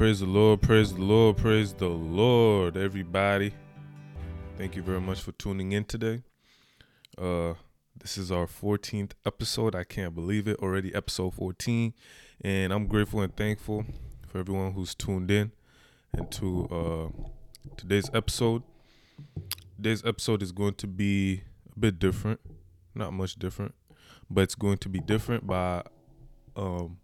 Praise the Lord, praise the Lord, praise the Lord, everybody. Thank you very much for tuning in today. Uh this is our 14th episode. I can't believe it. Already episode 14. And I'm grateful and thankful for everyone who's tuned in and to uh today's episode. Today's episode is going to be a bit different. Not much different, but it's going to be different by um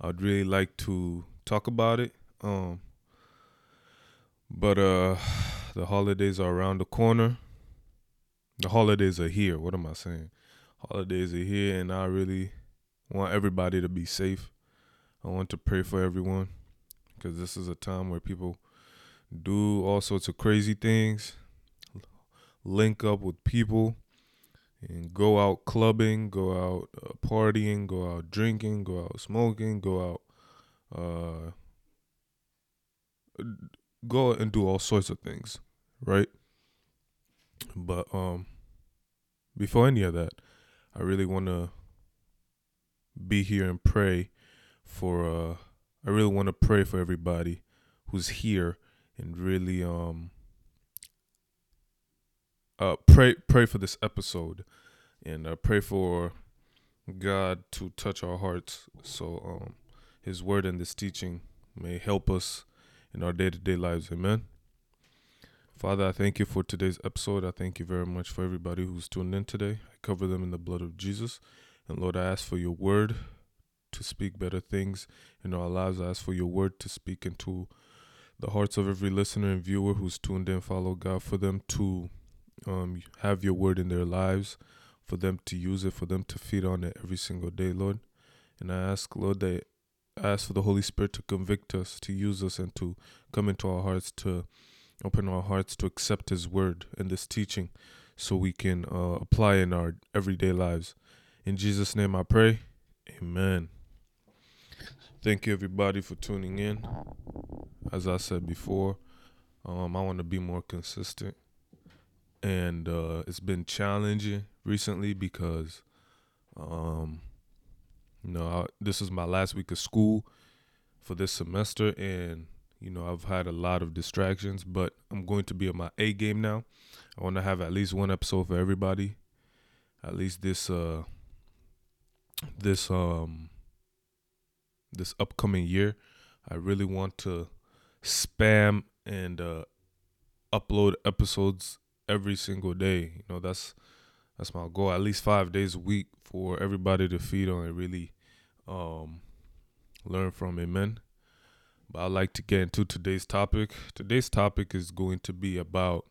I'd really like to talk about it. Um but uh the holidays are around the corner. The holidays are here. What am I saying? Holidays are here and I really want everybody to be safe. I want to pray for everyone because this is a time where people do all sorts of crazy things, link up with people and go out clubbing, go out uh, partying, go out drinking, go out smoking, go out uh go and do all sorts of things, right? But um before any of that, I really want to be here and pray for uh I really want to pray for everybody who's here and really um uh pray pray for this episode and uh, pray for God to touch our hearts so um his word and this teaching may help us in our day-to-day lives amen Father, I thank you for today's episode. I thank you very much for everybody who's tuned in today. I cover them in the blood of Jesus. And Lord, I ask for your word to speak better things in our lives. I ask for your word to speak into the hearts of every listener and viewer who's tuned in. Father God for them to um, have your word in their lives, for them to use it, for them to feed on it every single day, Lord. And I ask, Lord, that ask for the Holy Spirit to convict us, to use us, and to come into our hearts to open our hearts to accept his word and this teaching so we can uh, apply in our everyday lives. In jesus name i pray. Amen. Thank you everybody for tuning in. As i said before um, i want to be more consistent. And uh, it's been challenging recently because um, you know I, this is my last week of school for this semester and you know, I've had a lot of distractions, but I'm going to be on my A game now. I want to have at least one episode for everybody. At least this uh this um this upcoming year. I really want to spam and uh upload episodes every single day. You know, that's that's my goal. At least 5 days a week for everybody to feed on and really um learn from. Amen. But I'd like to get into today's topic. Today's topic is going to be about,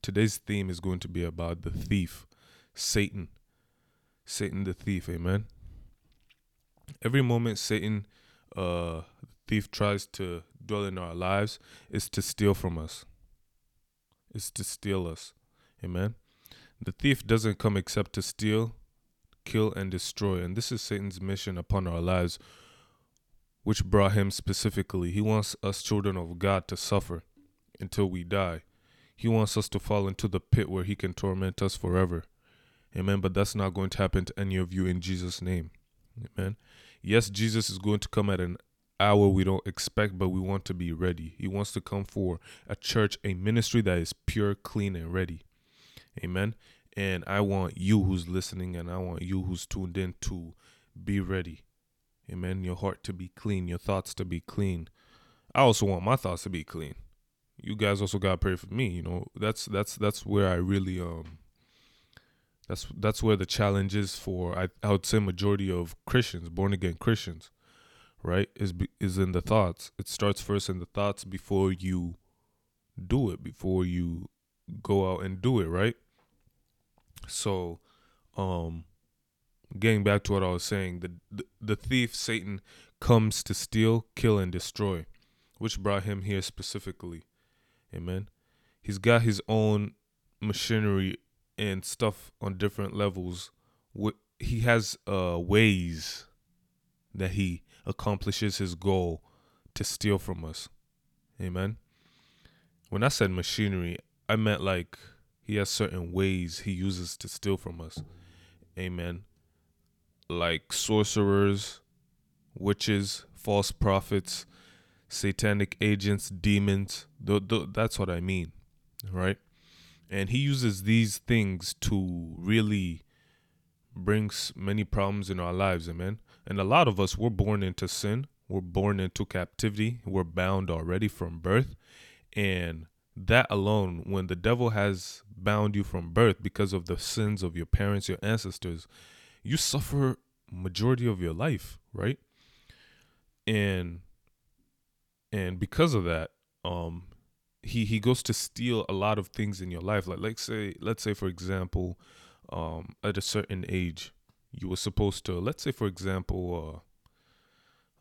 today's theme is going to be about the thief, Satan. Satan the thief, amen. Every moment Satan, uh, thief tries to dwell in our lives is to steal from us. Is to steal us. Amen. The thief doesn't come except to steal, kill, and destroy. And this is Satan's mission upon our lives which brought him specifically. He wants us children of God to suffer until we die. He wants us to fall into the pit where he can torment us forever. Amen. But that's not going to happen to any of you in Jesus' name. Amen. Yes, Jesus is going to come at an hour we don't expect, but we want to be ready. He wants to come for a church, a ministry that is pure, clean, and ready. Amen. And I want you who's listening and I want you who's tuned in to be ready. Amen. Your heart to be clean, your thoughts to be clean. I also want my thoughts to be clean. You guys also gotta pray for me. You know, that's that's that's where I really um. That's that's where the challenge is for I, I would say majority of Christians, born again Christians, right? Is is in the thoughts. It starts first in the thoughts before you do it, before you go out and do it, right? So, um, getting back to what I was saying, the, the the thief Satan comes to steal, kill, and destroy, which brought him here specifically. Amen. He's got his own machinery and stuff on different levels. He has uh, ways that he accomplishes his goal to steal from us. Amen. When I said machinery, I meant like he has certain ways he uses to steal from us. Amen like sorcerers, witches, false prophets, satanic agents, demons. Th- th- that's what I mean, right? And he uses these things to really brings many problems in our lives, amen. And a lot of us, we're born into sin, we're born into captivity, we're bound already from birth. And that alone, when the devil has bound you from birth because of the sins of your parents, your ancestors, you suffer majority of your life, right? And and because of that, um, he he goes to steal a lot of things in your life. Like let's say let's say for example, um, at a certain age, you were supposed to let's say for example,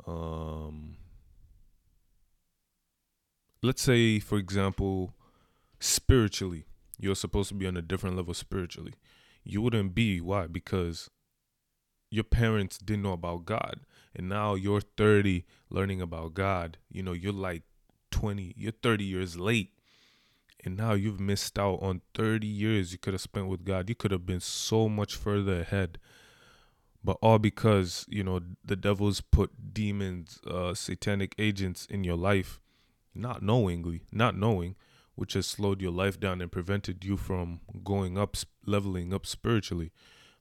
uh, um, let's say for example, spiritually, you're supposed to be on a different level spiritually. You wouldn't be why because your parents didn't know about God and now you're 30 learning about God. You know, you're like 20, you're 30 years late. And now you've missed out on 30 years you could have spent with God. You could have been so much further ahead. But all because, you know, the devil's put demons, uh, satanic agents in your life, not knowingly, not knowing, which has slowed your life down and prevented you from going up, leveling up spiritually.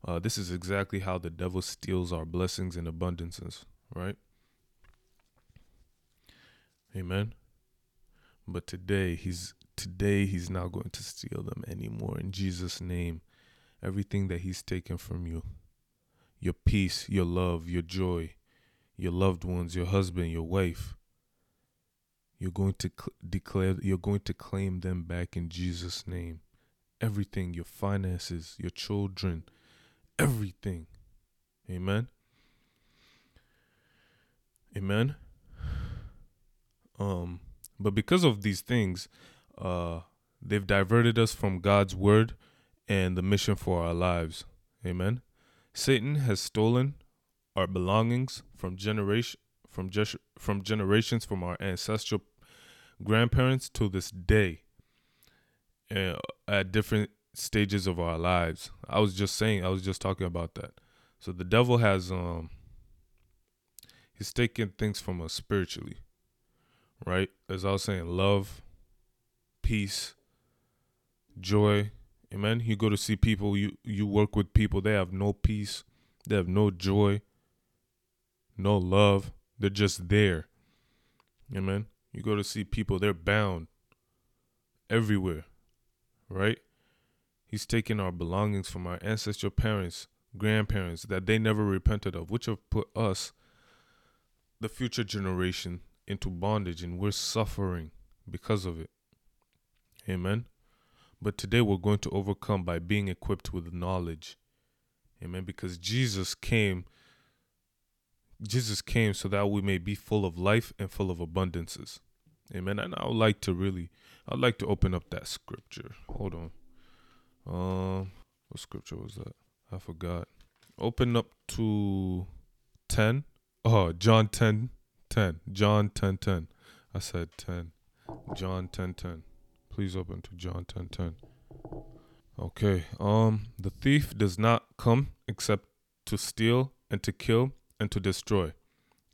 Uh, this is exactly how the devil steals our blessings and abundances, right? Amen. But today he's today he's not going to steal them anymore in Jesus name. Everything that he's taken from you. Your peace, your love, your joy, your loved ones, your husband, your wife. You're going to cl- declare you're going to claim them back in Jesus name. Everything, your finances, your children, everything. Amen. Amen. Um, but because of these things, uh, they've diverted us from God's word and the mission for our lives. Amen. Satan has stolen our belongings from generation from just from generations from our ancestral grandparents to this day uh, at different stages of our lives. I was just saying, I was just talking about that. So the devil has um he's taking things from us spiritually. Right? As I was saying, love, peace, joy. Amen. You go to see people, you you work with people, they have no peace, they have no joy, no love. They're just there. Amen. You go to see people, they're bound everywhere. Right? He's taken our belongings from our ancestral parents, grandparents that they never repented of, which have put us, the future generation, into bondage, and we're suffering because of it. Amen. But today we're going to overcome by being equipped with knowledge. Amen. Because Jesus came. Jesus came so that we may be full of life and full of abundances. Amen. And I would like to really, I'd like to open up that scripture. Hold on. Um, what scripture was that? I forgot. Open up to 10. Oh, John 10, 10. John 10, 10. I said 10. John 10, 10. Please open to John 10, 10. Okay. Um, the thief does not come except to steal and to kill and to destroy.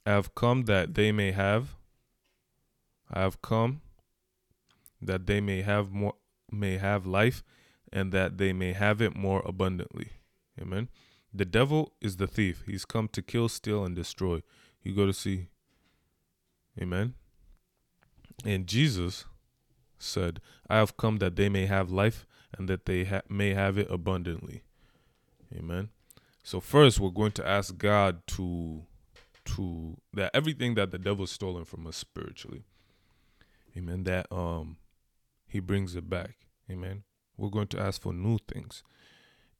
I have come that they may have. I have come that they may have more, may have life and that they may have it more abundantly. Amen. The devil is the thief. He's come to kill, steal, and destroy. You go to see. Amen. And Jesus said, I have come that they may have life and that they ha- may have it abundantly. Amen. So first we're going to ask God to to that everything that the devil's stolen from us spiritually. Amen. That um he brings it back. Amen we're going to ask for new things.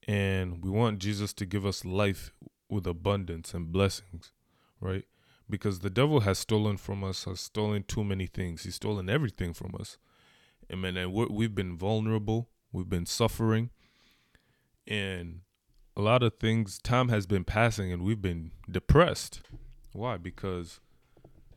And we want Jesus to give us life with abundance and blessings, right? Because the devil has stolen from us, has stolen too many things. He's stolen everything from us. Amen. And we've been vulnerable, we've been suffering, and a lot of things, time has been passing, and we've been depressed. Why? Because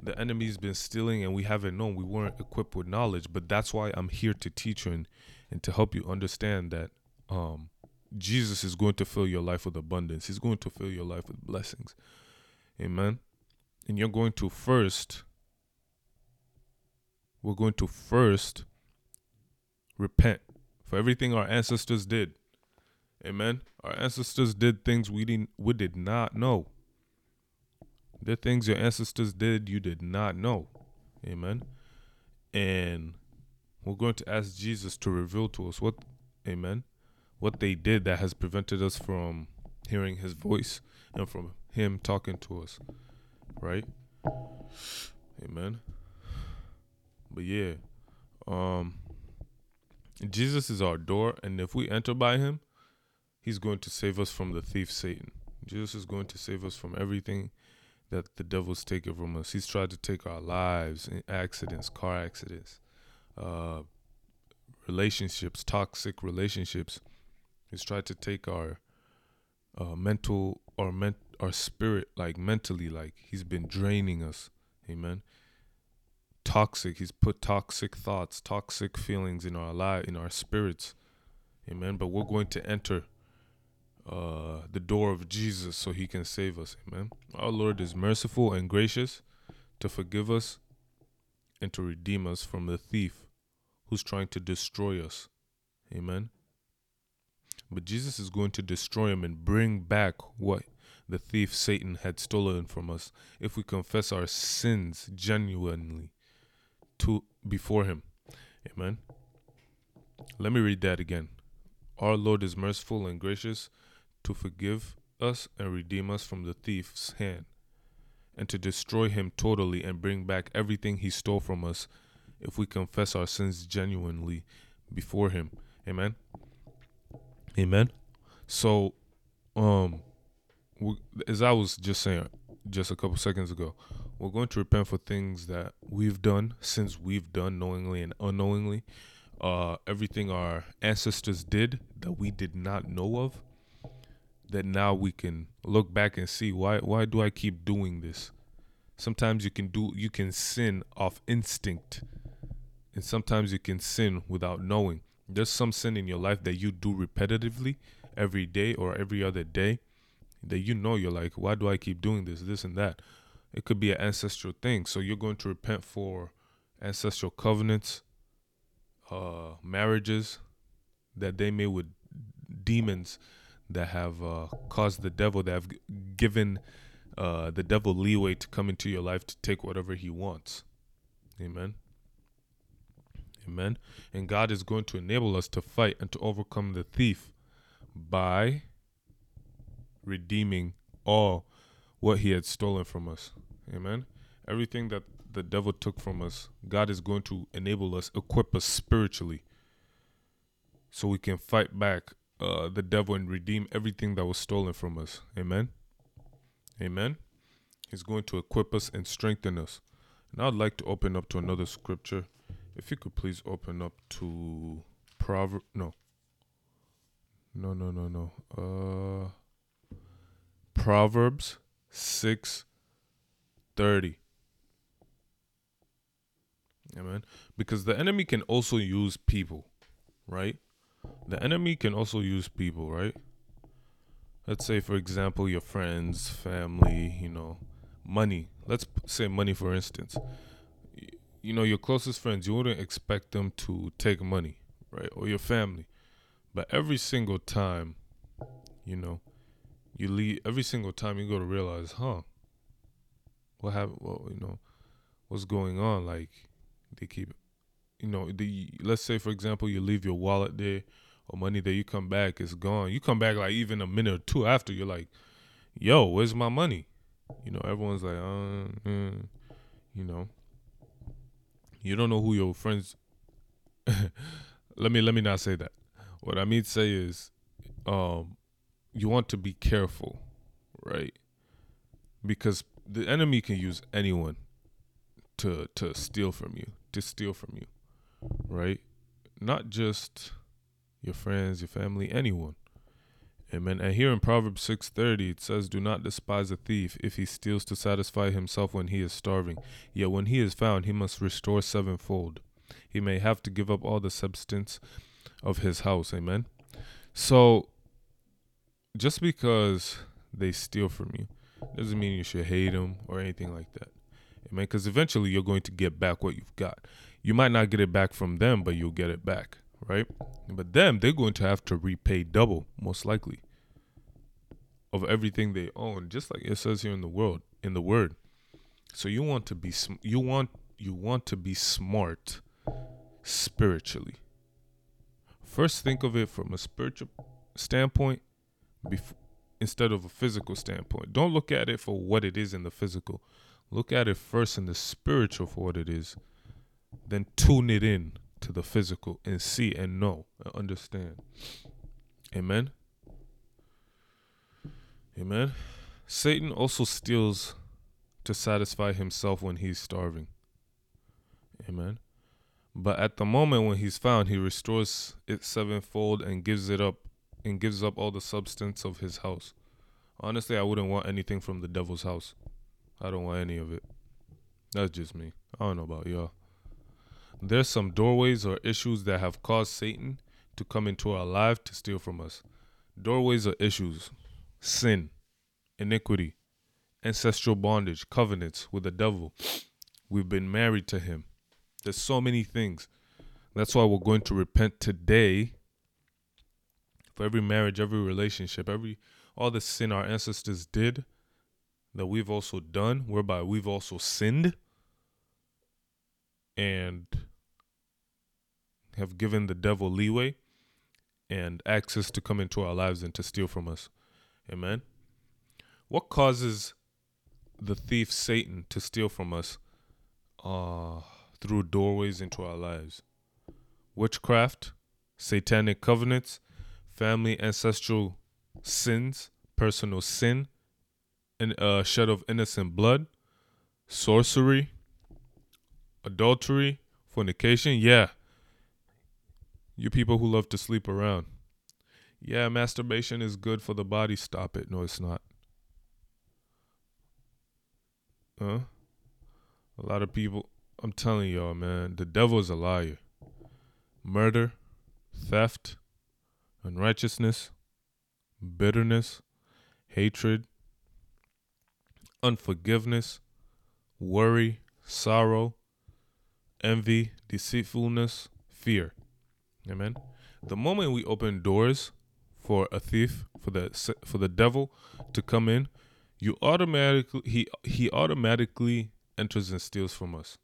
the enemy's been stealing and we haven't known we weren't equipped with knowledge but that's why i'm here to teach you and and to help you understand that um, Jesus is going to fill your life with abundance. He's going to fill your life with blessings. Amen. And you're going to first, we're going to first repent for everything our ancestors did. Amen. Our ancestors did things we didn't we did not know. The things your ancestors did you did not know. Amen. And we're going to ask Jesus to reveal to us what amen what they did that has prevented us from hearing his voice and from him talking to us. Right? Amen. But yeah. Um Jesus is our door, and if we enter by him, he's going to save us from the thief Satan. Jesus is going to save us from everything that the devil's taken from us. He's tried to take our lives, accidents, car accidents, uh, relationships, toxic relationships. He's tried to take our uh, mental or ment our spirit, like mentally, like he's been draining us. Amen toxic. He's put toxic thoughts, toxic feelings in our life, in our spirits. Amen. But we're going to enter uh, the door of Jesus so he can save us. Amen. Our Lord is merciful and gracious to forgive us and to redeem us from the thief who's trying to destroy us. Amen. But Jesus is going to destroy him and bring back what the thief Satan had stolen from us if we confess our sins genuinely to before him. Amen. Let me read that again. Our Lord is merciful and gracious to forgive us and redeem us from the thief's hand, and to destroy him totally and bring back everything he stole from us if we confess our sins genuinely before him. Amen. Amen. So, um, as I was just saying just a couple seconds ago, we're going to repent for things that we've done, since we've done knowingly and unknowingly. Uh, everything our ancestors did that we did not know of. That now we can look back and see why why do I keep doing this? Sometimes you can do you can sin off instinct, and sometimes you can sin without knowing. There's some sin in your life that you do repetitively every day or every other day that you know you're like, why do I keep doing this, this and that? It could be an ancestral thing. So you're going to repent for ancestral covenants, uh, marriages that they made with demons that have uh, caused the devil, that have given uh, the devil leeway to come into your life to take whatever he wants. Amen. Amen. And God is going to enable us to fight and to overcome the thief by redeeming all what he had stolen from us. Amen. Everything that the devil took from us, God is going to enable us, equip us spiritually so we can fight back uh, the devil and redeem everything that was stolen from us. Amen. Amen. He's going to equip us and strengthen us. And I'd like to open up to another scripture. If you could please open up to Proverb. No. No, no, no, no. Uh, Proverbs 6 30. Amen. Because the enemy can also use people, right? The enemy can also use people, right? Let's say, for example, your friends, family, you know, money. Let's say money, for instance. You know, your closest friends, you wouldn't expect them to take money, right? Or your family. But every single time, you know, you leave, every single time you go to realize, huh, what have what you know what's going on like they keep you know the let's say for example you leave your wallet there or money that you come back it's gone. You come back like even a minute or two after you're like yo where's my money? You know everyone's like uh, uh you know. You don't know who your friends let me let me not say that. What i mean to say is um you want to be careful right? Because the enemy can use anyone to to steal from you, to steal from you, right? Not just your friends, your family, anyone. Amen. And here in Proverbs 6:30 it says, "Do not despise a thief if he steals to satisfy himself when he is starving. Yet when he is found, he must restore sevenfold. He may have to give up all the substance of his house." Amen. So just because they steal from you, Doesn't mean you should hate them or anything like that. Amen. Because eventually you're going to get back what you've got. You might not get it back from them, but you'll get it back, right? But them, they're going to have to repay double, most likely, of everything they own, just like it says here in the world, in the word. So you want to be sm- you want you want to be smart spiritually. First, think of it from a spiritual standpoint, instead of a physical standpoint. Don't look at it for what it is in the physical. Look at it first in the spiritual for what it is. Then tune it in to the physical and see and know and understand. Amen. Amen. Satan also steals to satisfy himself when he's starving. Amen. But at the moment when he's found, he restores it sevenfold and gives it up and gives up all the substance of his house. Honestly, I wouldn't want anything from the devil's house. I don't want any of it. That's just me. I don't know about y'all. There's some doorways or issues that have caused Satan to come into our life to steal from us. Doorways or issues sin, iniquity, ancestral bondage, covenants with the devil. We've been married to him. There's so many things. That's why we're going to repent today for every marriage, every relationship, every all the sin our ancestors did that we've also done, whereby we've also sinned and have given the devil leeway and access to come into our lives and to steal from us. Amen. What causes the thief Satan to steal from us uh, through doorways into our lives? Witchcraft, satanic covenants, family ancestral sins, personal sin, and uh, shed of innocent blood, sorcery, adultery, fornication. Yeah. You people who love to sleep around. Yeah, masturbation is good for the body. Stop it. No, it's not. Huh? A lot of people, I'm telling y'all, man, the devil is a liar. Murder, theft, unrighteousness, bitterness, hatred, unforgiveness, worry, sorrow, envy, deceitfulness, fear. Amen. The moment we open doors for a thief, for the for the devil to come in, you automatically he he automatically enters and steals from us.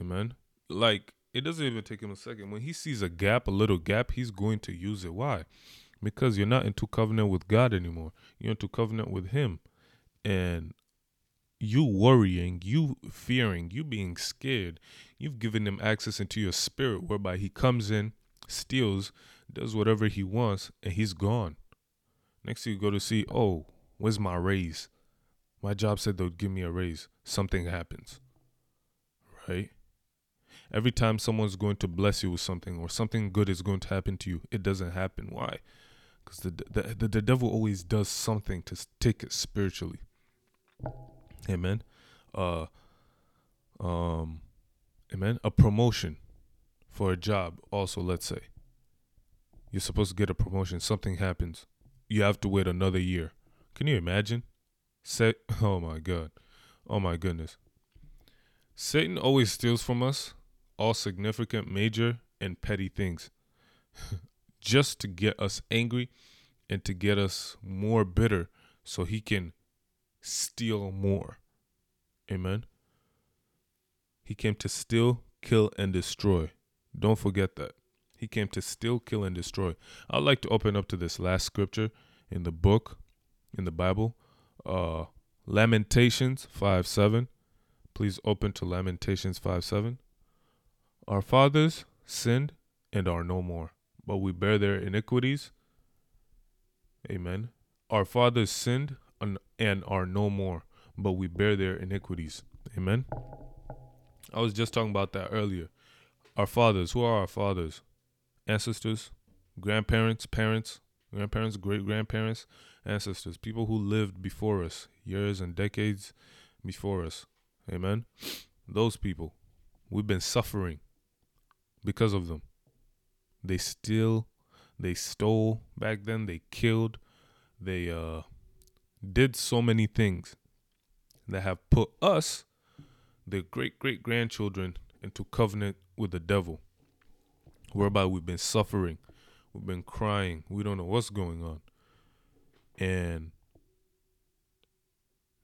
Amen. Like it doesn't even take him a second. When he sees a gap, a little gap, he's going to use it. Why? Because you're not into covenant with God anymore. You're into covenant with him. And you worrying, you fearing, you being scared, you've given him access into your spirit whereby he comes in, steals, does whatever he wants, and he's gone. Next you go to see, oh, where's my raise? My job said they'd give me a raise. Something happens. Right? Every time someone's going to bless you with something or something good is going to happen to you, it doesn't happen. Why? Because the, the, the, the devil always does something to take it spiritually. Amen. Uh, um, amen. A promotion for a job, also, let's say. You're supposed to get a promotion, something happens. You have to wait another year. Can you imagine? Say, oh my God. Oh my goodness. Satan always steals from us all significant, major, and petty things just to get us angry and to get us more bitter so he can steal more. Amen. He came to steal, kill, and destroy. Don't forget that. He came to steal, kill, and destroy. I'd like to open up to this last scripture in the book, in the Bible, uh, Lamentations 5 7. Please open to Lamentations 5 7. Our fathers sinned and are no more, but we bear their iniquities. Amen. Our fathers sinned and are no more, but we bear their iniquities. Amen. I was just talking about that earlier. Our fathers, who are our fathers? Ancestors, grandparents, parents, grandparents, great grandparents, ancestors, people who lived before us, years and decades before us. Amen. Those people, we've been suffering because of them. They still, they stole back then, they killed, they uh did so many things that have put us, the great great grandchildren, into covenant with the devil, whereby we've been suffering, we've been crying, we don't know what's going on. And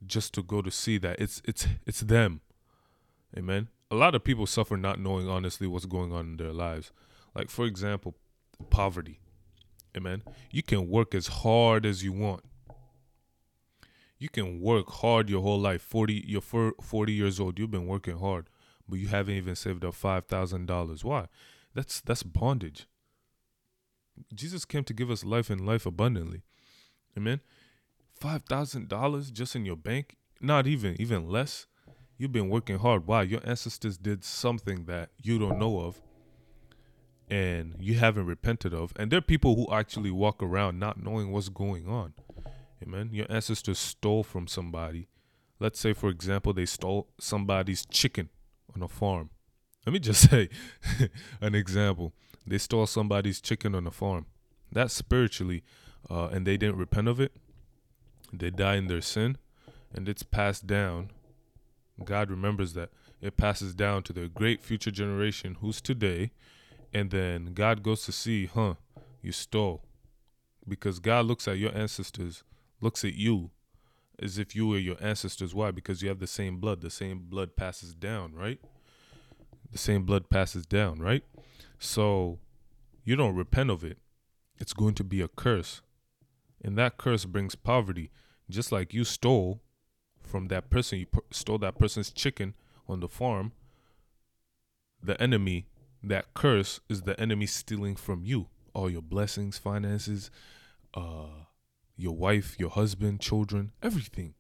just to go to see that it's it's it's them. Amen. A lot of people suffer not knowing honestly what's going on in their lives. Like for example, poverty. Amen. You can work as hard as you want. You can work hard your whole life. 40 you're 40 years old. You've been working hard, but you haven't even saved up $5,000. Why? That's that's bondage. Jesus came to give us life and life abundantly. Amen. $5,000 just in your bank? Not even, even less. You've been working hard. Why? Your ancestors did something that you don't know of and you haven't repented of. And there are people who actually walk around not knowing what's going on. Amen. Your ancestors stole from somebody. Let's say, for example, they stole somebody's chicken on a farm. Let me just say an example. They stole somebody's chicken on a farm. That's spiritually, uh, and they didn't repent of it. They die in their sin, and it's passed down. God remembers that. It passes down to their great future generation who's today and then God goes to see, huh, you stole. Because God looks at your ancestors, looks at you as if you were your ancestors. Why? Because you have the same blood. The same blood passes down, right? The same blood passes down, right? So you don't repent of it. It's going to be a curse. And that curse brings poverty. Just like you stole from that person, you stole that person's chicken on the farm, the enemy that curse is the enemy stealing from you all your blessings, finances, uh, your wife, your husband, children, everything.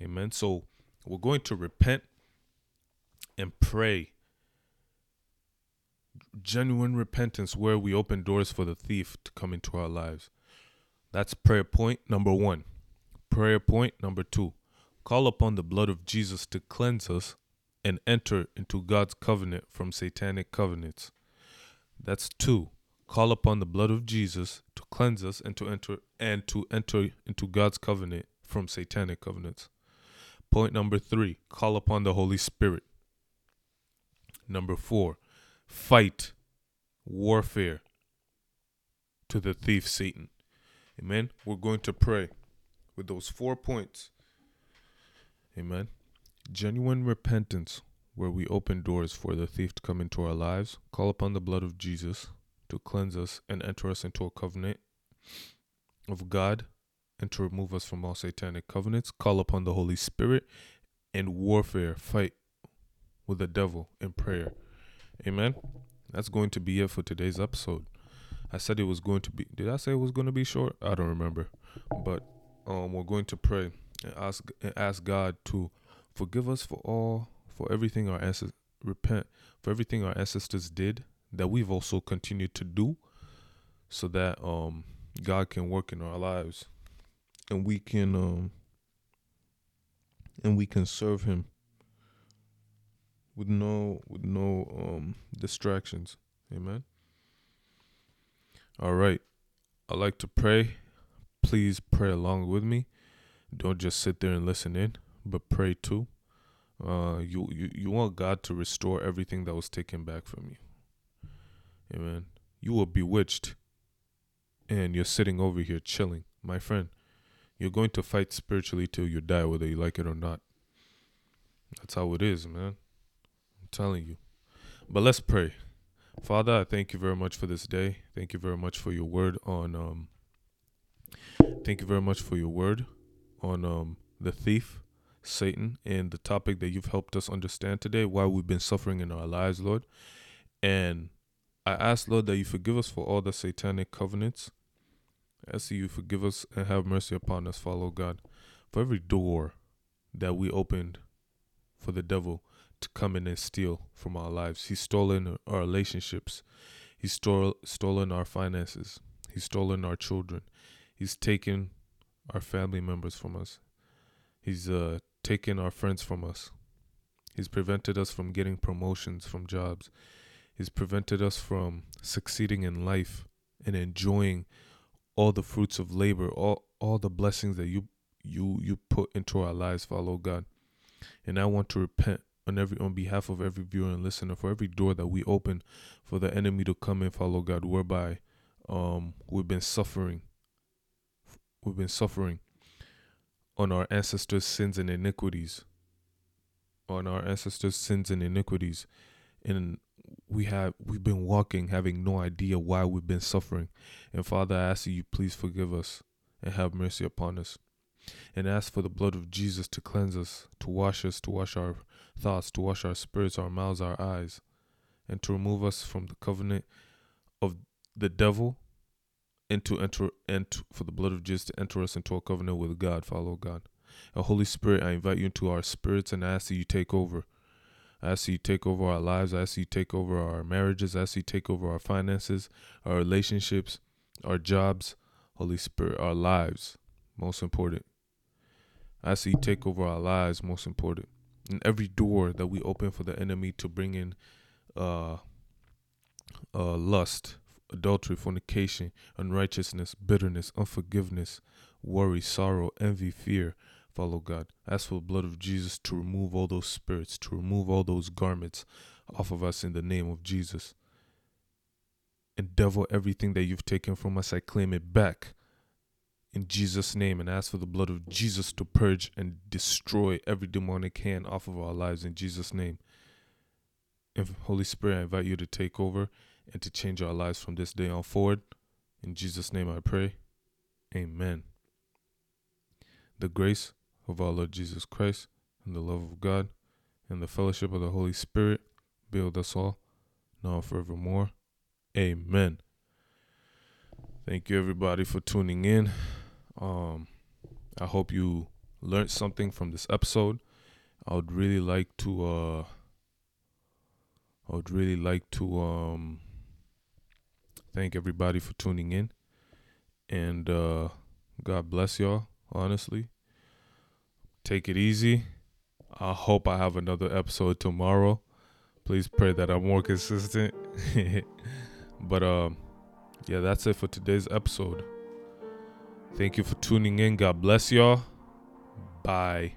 Amen. So we're going to repent and pray. Genuine repentance where we open doors for the thief to come into our lives. That's prayer point number one. Prayer point number two. Call upon the blood of Jesus to cleanse us and enter into God's covenant from satanic covenants. That's two. Call upon the blood of Jesus to cleanse us and to enter and to enter into God's covenant from satanic covenants. Point number 3, call upon the Holy Spirit. Number 4, fight warfare to the thief Satan. Amen. We're going to pray with those four points. Amen genuine repentance where we open doors for the thief to come into our lives, call upon the blood of Jesus to cleanse us and enter us into a covenant of God and to remove us from all satanic covenants, call upon the Holy Spirit and warfare, fight with the devil in prayer. Amen. That's going to be it for today's episode. I said it was going to be did I say it was going to be short? I don't remember. But um we're going to pray and ask and ask God to Forgive us for all, for everything our ancestors, repent for everything our ancestors did that we've also continued to do so that um God can work in our lives and we can um and we can serve him with no with no um distractions. Amen. All right. I like to pray. Please pray along with me. Don't just sit there and listen in but pray too. Uh, you, you you want God to restore everything that was taken back from you. Amen. You were bewitched, and you're sitting over here chilling, my friend. You're going to fight spiritually till you die, whether you like it or not. That's how it is, man. I'm telling you. But let's pray. Father, I thank you very much for this day. Thank you very much for your word on um thank you very much for your word on um the thief Satan, and the topic that you've helped us understand today, why we've been suffering in our lives, Lord. And I ask, Lord, that you forgive us for all the satanic covenants. I ask you forgive us and have mercy upon us, Father God, for every door that we opened for the devil to come in and steal from our lives. He's stolen our relationships. He's stole, stolen our finances. He's stolen our children. He's taken our family members from us. He's uh, taken our friends from us. He's prevented us from getting promotions from jobs. He's prevented us from succeeding in life and enjoying all the fruits of labor, all all the blessings that you you you put into our lives, Father God. And I want to repent on every on behalf of every viewer and listener for every door that we open for the enemy to come in, Father God, whereby um we've been suffering. We've been suffering on our ancestors' sins and iniquities. On our ancestors' sins and iniquities. And we have we've been walking having no idea why we've been suffering. And Father, I ask you please forgive us and have mercy upon us. And ask for the blood of Jesus to cleanse us, to wash us, to wash our thoughts, to wash our spirits, our mouths, our eyes, and to remove us from the covenant of the devil and to enter and to, for the blood of Jesus to enter us into a covenant with God, Father God. And Holy Spirit, I invite you into our spirits and I ask that you take over. I ask you take over our lives. I ask you take over our marriages. I ask you take over our finances, our relationships, our jobs. Holy Spirit, our lives, most important. I ask you take over our lives, most important. And every door that we open for the enemy to bring in uh, uh, lust, adultery, fornication, unrighteousness, bitterness, unforgiveness, worry, sorrow, envy, fear, Father God. Ask for the blood of Jesus to remove all those spirits, to remove all those garments off of us in the name of Jesus. And devil, everything that you've taken from us, I claim it back in Jesus' name and ask for the blood of Jesus to purge and destroy every demonic hand off of our lives in Jesus' name. And Holy Spirit, I invite you to take over and to change our lives from this day on forward. In Jesus' name I pray. Amen. The grace of our Lord Jesus Christ and the love of God and the fellowship of the Holy Spirit be with us all now forevermore. Amen. Thank you everybody for tuning in. Um I hope you learned something from this episode. I would really like to uh I would really like to um thank everybody for tuning in. And uh God bless y'all, honestly take it easy. I hope I have another episode tomorrow. Please pray that I'm more consistent. but um yeah, that's it for today's episode. Thank you for tuning in. God bless y'all. Bye.